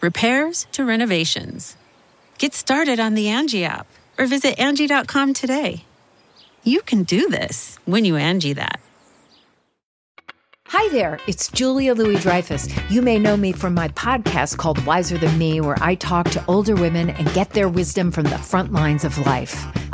repairs to renovations. Get started on the Angie app or visit Angie.com today. You can do this when you Angie that. Hi there, it's Julia Louis Dreyfus. You may know me from my podcast called Wiser Than Me, where I talk to older women and get their wisdom from the front lines of life.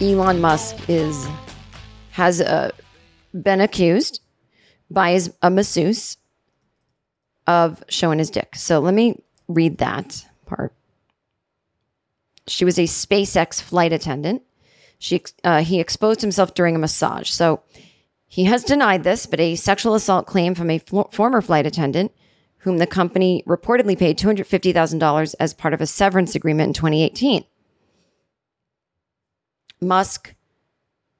Elon Musk is has uh, been accused by his, a masseuse of showing his dick. So let me read that part. She was a SpaceX flight attendant. She uh, he exposed himself during a massage. So he has denied this, but a sexual assault claim from a former flight attendant whom the company reportedly paid $250,000 as part of a severance agreement in 2018. Musk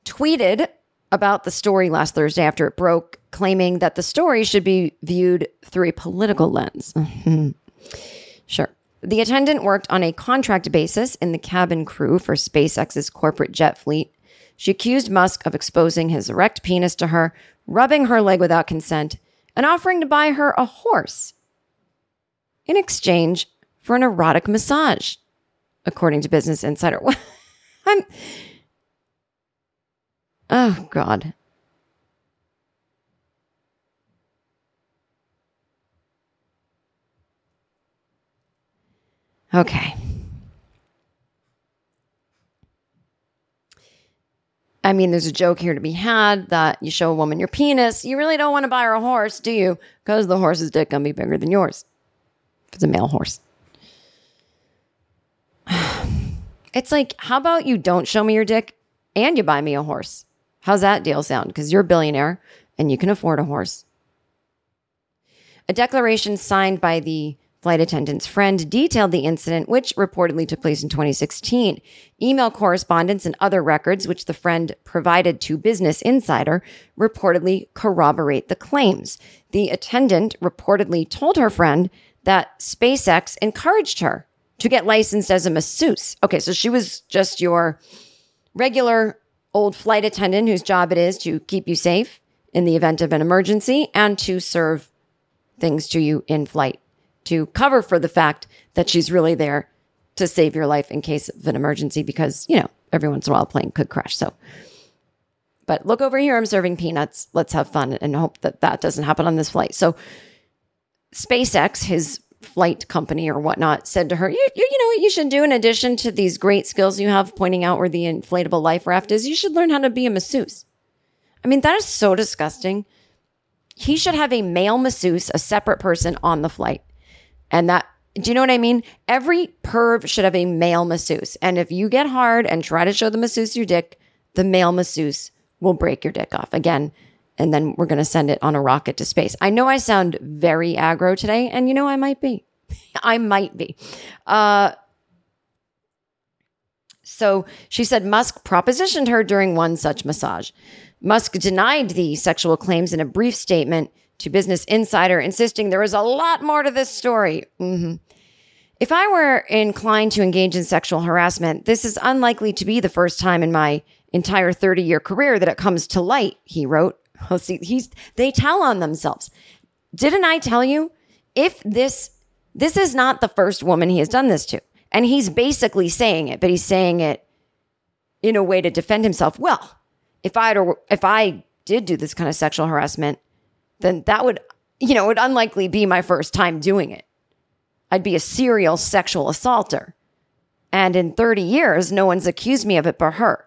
tweeted about the story last Thursday after it broke, claiming that the story should be viewed through a political lens. sure. The attendant worked on a contract basis in the cabin crew for SpaceX's corporate jet fleet. She accused Musk of exposing his erect penis to her, rubbing her leg without consent, and offering to buy her a horse in exchange for an erotic massage, according to Business Insider. I'm. Oh, God. Okay. I mean, there's a joke here to be had that you show a woman your penis. You really don't want to buy her a horse, do you? Because the horse's dick gonna be bigger than yours. If it's a male horse. It's like, how about you don't show me your dick and you buy me a horse? How's that deal sound? Because you're a billionaire and you can afford a horse. A declaration signed by the flight attendant's friend detailed the incident, which reportedly took place in 2016. Email correspondence and other records, which the friend provided to Business Insider, reportedly corroborate the claims. The attendant reportedly told her friend that SpaceX encouraged her to get licensed as a masseuse. Okay, so she was just your regular old flight attendant whose job it is to keep you safe in the event of an emergency and to serve things to you in flight to cover for the fact that she's really there to save your life in case of an emergency because, you know, every once in a while a plane could crash. So, but look over here, I'm serving peanuts. Let's have fun and hope that that doesn't happen on this flight. So, SpaceX, his flight company or whatnot, said to her, you, you, you know what you should do in addition to these great skills you have pointing out where the inflatable life raft is? You should learn how to be a masseuse. I mean, that is so disgusting. He should have a male masseuse, a separate person on the flight. And that, do you know what I mean? Every perv should have a male masseuse. And if you get hard and try to show the masseuse your dick, the male masseuse will break your dick off again. And then we're going to send it on a rocket to space. I know I sound very aggro today, and you know I might be. I might be. Uh, so she said Musk propositioned her during one such massage. Musk denied the sexual claims in a brief statement to Business Insider, insisting there is a lot more to this story. Mm-hmm. If I were inclined to engage in sexual harassment, this is unlikely to be the first time in my entire 30 year career that it comes to light, he wrote. Well, see, he's, they tell on themselves. Didn't I tell you? If this, this is not the first woman he has done this to. And he's basically saying it, but he's saying it in a way to defend himself. Well, if I if I did do this kind of sexual harassment, then that would, you know, would unlikely be my first time doing it. I'd be a serial sexual assaulter. And in 30 years, no one's accused me of it but her.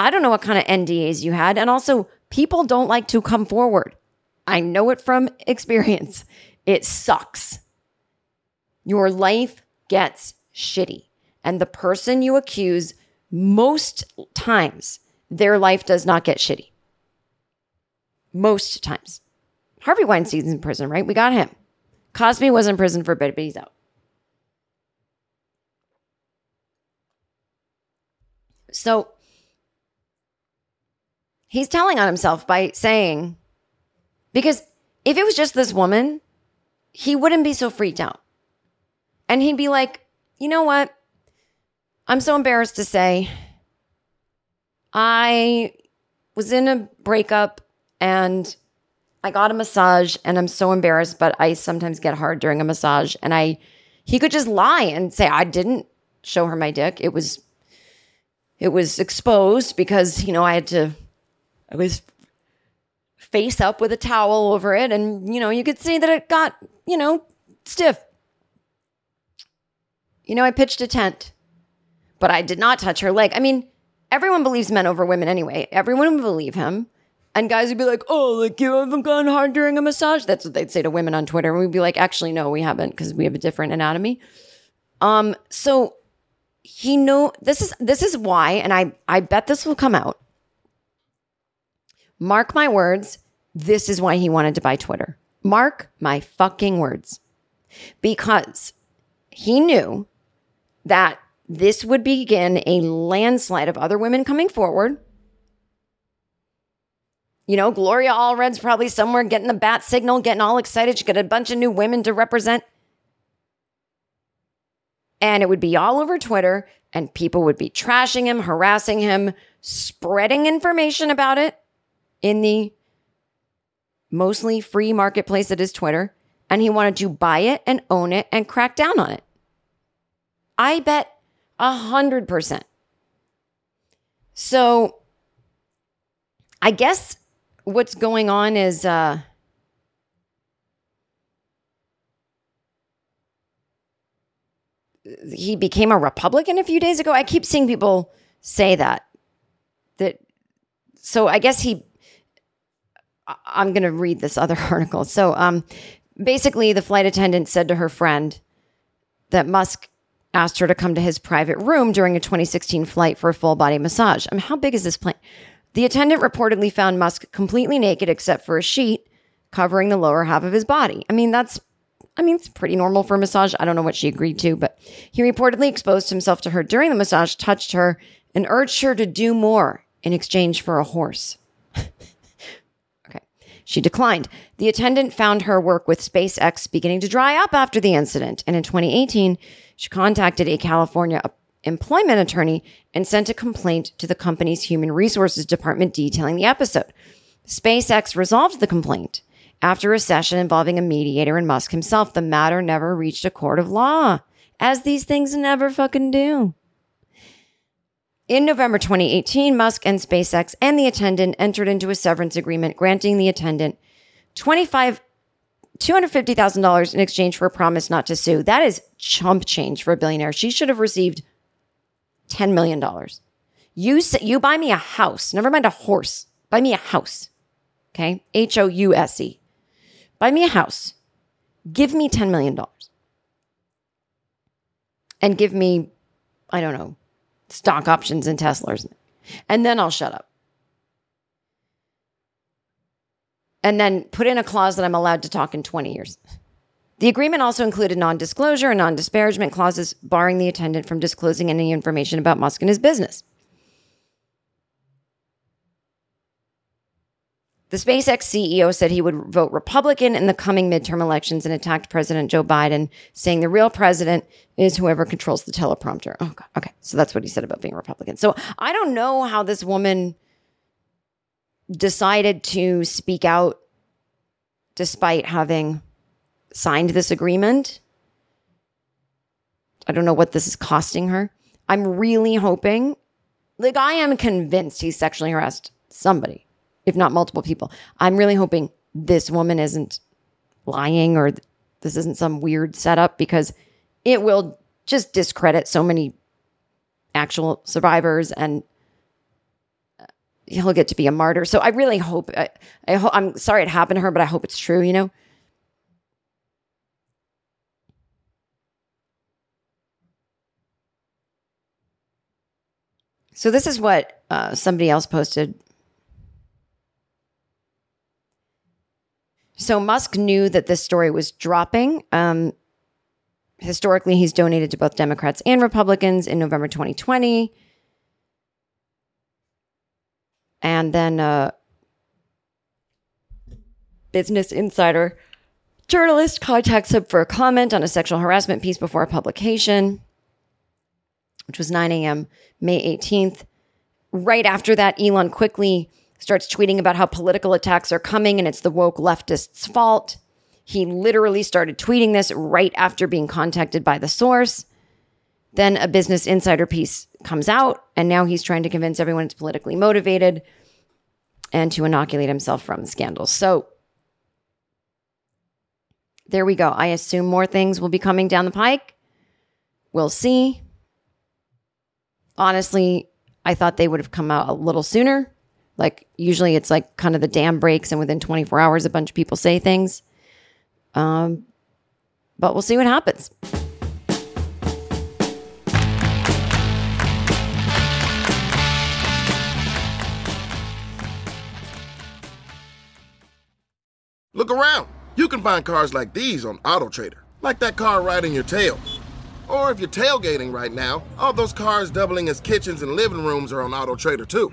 I don't know what kind of NDAs you had. And also, people don't like to come forward. I know it from experience. It sucks. Your life gets shitty. And the person you accuse, most times, their life does not get shitty. Most times. Harvey Weinstein's in prison, right? We got him. Cosby was in prison for a bit, but he's out. So he's telling on himself by saying, because if it was just this woman, he wouldn't be so freaked out. And he'd be like, you know what? I'm so embarrassed to say I was in a breakup and I got a massage and I'm so embarrassed, but I sometimes get hard during a massage. And I, he could just lie and say, I didn't show her my dick. It was, it was exposed because, you know, I had to, I was face up with a towel over it. And, you know, you could see that it got, you know, stiff. You know, I pitched a tent, but I did not touch her leg. I mean, everyone believes men over women anyway. Everyone would believe him. And guys would be like, oh, like you haven't gone hard during a massage. That's what they'd say to women on Twitter. And we'd be like, actually, no, we haven't because we have a different anatomy. Um, so he know this is this is why, and I I bet this will come out. Mark my words, this is why he wanted to buy Twitter. Mark my fucking words. Because he knew that this would begin a landslide of other women coming forward you know, Gloria Allred's probably somewhere getting the bat signal, getting all excited. She got a bunch of new women to represent. And it would be all over Twitter, and people would be trashing him, harassing him, spreading information about it in the mostly free marketplace that is Twitter. And he wanted to buy it and own it and crack down on it. I bet a hundred percent. So I guess what's going on is uh, he became a Republican a few days ago. I keep seeing people say that. That so I guess he I'm going to read this other article. So um basically the flight attendant said to her friend that Musk asked her to come to his private room during a 2016 flight for a full body massage. I mean, how big is this plane? The attendant reportedly found Musk completely naked except for a sheet covering the lower half of his body. I mean, that's I mean, it's pretty normal for a massage. I don't know what she agreed to, but he reportedly exposed himself to her during the massage, touched her, and urged her to do more in exchange for a horse. She declined. The attendant found her work with SpaceX beginning to dry up after the incident. And in 2018, she contacted a California employment attorney and sent a complaint to the company's human resources department detailing the episode. SpaceX resolved the complaint. After a session involving a mediator and Musk himself, the matter never reached a court of law, as these things never fucking do. In November 2018, Musk and SpaceX and the attendant entered into a severance agreement granting the attendant 25 $250,000 in exchange for a promise not to sue. That is chump change for a billionaire. She should have received $10 million. You, you buy me a house, never mind a horse, buy me a house. Okay. H O U S E. Buy me a house. Give me $10 million. and give me, I don't know, stock options in Teslas. And then I'll shut up. And then put in a clause that I'm allowed to talk in 20 years. The agreement also included non disclosure and non disparagement clauses barring the attendant from disclosing any information about Musk and his business. The SpaceX CEO said he would vote Republican in the coming midterm elections and attacked President Joe Biden, saying the real president is whoever controls the teleprompter. Oh, God. okay. So that's what he said about being Republican. So I don't know how this woman decided to speak out despite having signed this agreement. I don't know what this is costing her. I'm really hoping, like, I am convinced he's sexually harassed somebody if not multiple people. I'm really hoping this woman isn't lying or this isn't some weird setup because it will just discredit so many actual survivors and uh, he'll get to be a martyr. So I really hope I, I ho- I'm sorry it happened to her, but I hope it's true, you know. So this is what uh, somebody else posted So Musk knew that this story was dropping. Um, historically, he's donated to both Democrats and Republicans in November 2020. And then uh, Business Insider journalist contacts him for a comment on a sexual harassment piece before publication, which was 9 a.m., May 18th. Right after that, Elon quickly starts tweeting about how political attacks are coming and it's the woke leftists' fault. He literally started tweeting this right after being contacted by the source. Then a Business Insider piece comes out, and now he's trying to convince everyone it's politically motivated and to inoculate himself from scandals. So there we go. I assume more things will be coming down the pike. We'll see. Honestly, I thought they would have come out a little sooner. Like usually it's like kind of the dam breaks and within 24 hours a bunch of people say things. Um, but we'll see what happens. Look around. You can find cars like these on AutoTrader, like that car riding your tail. Or if you're tailgating right now, all those cars doubling as kitchens and living rooms are on AutoTrader too.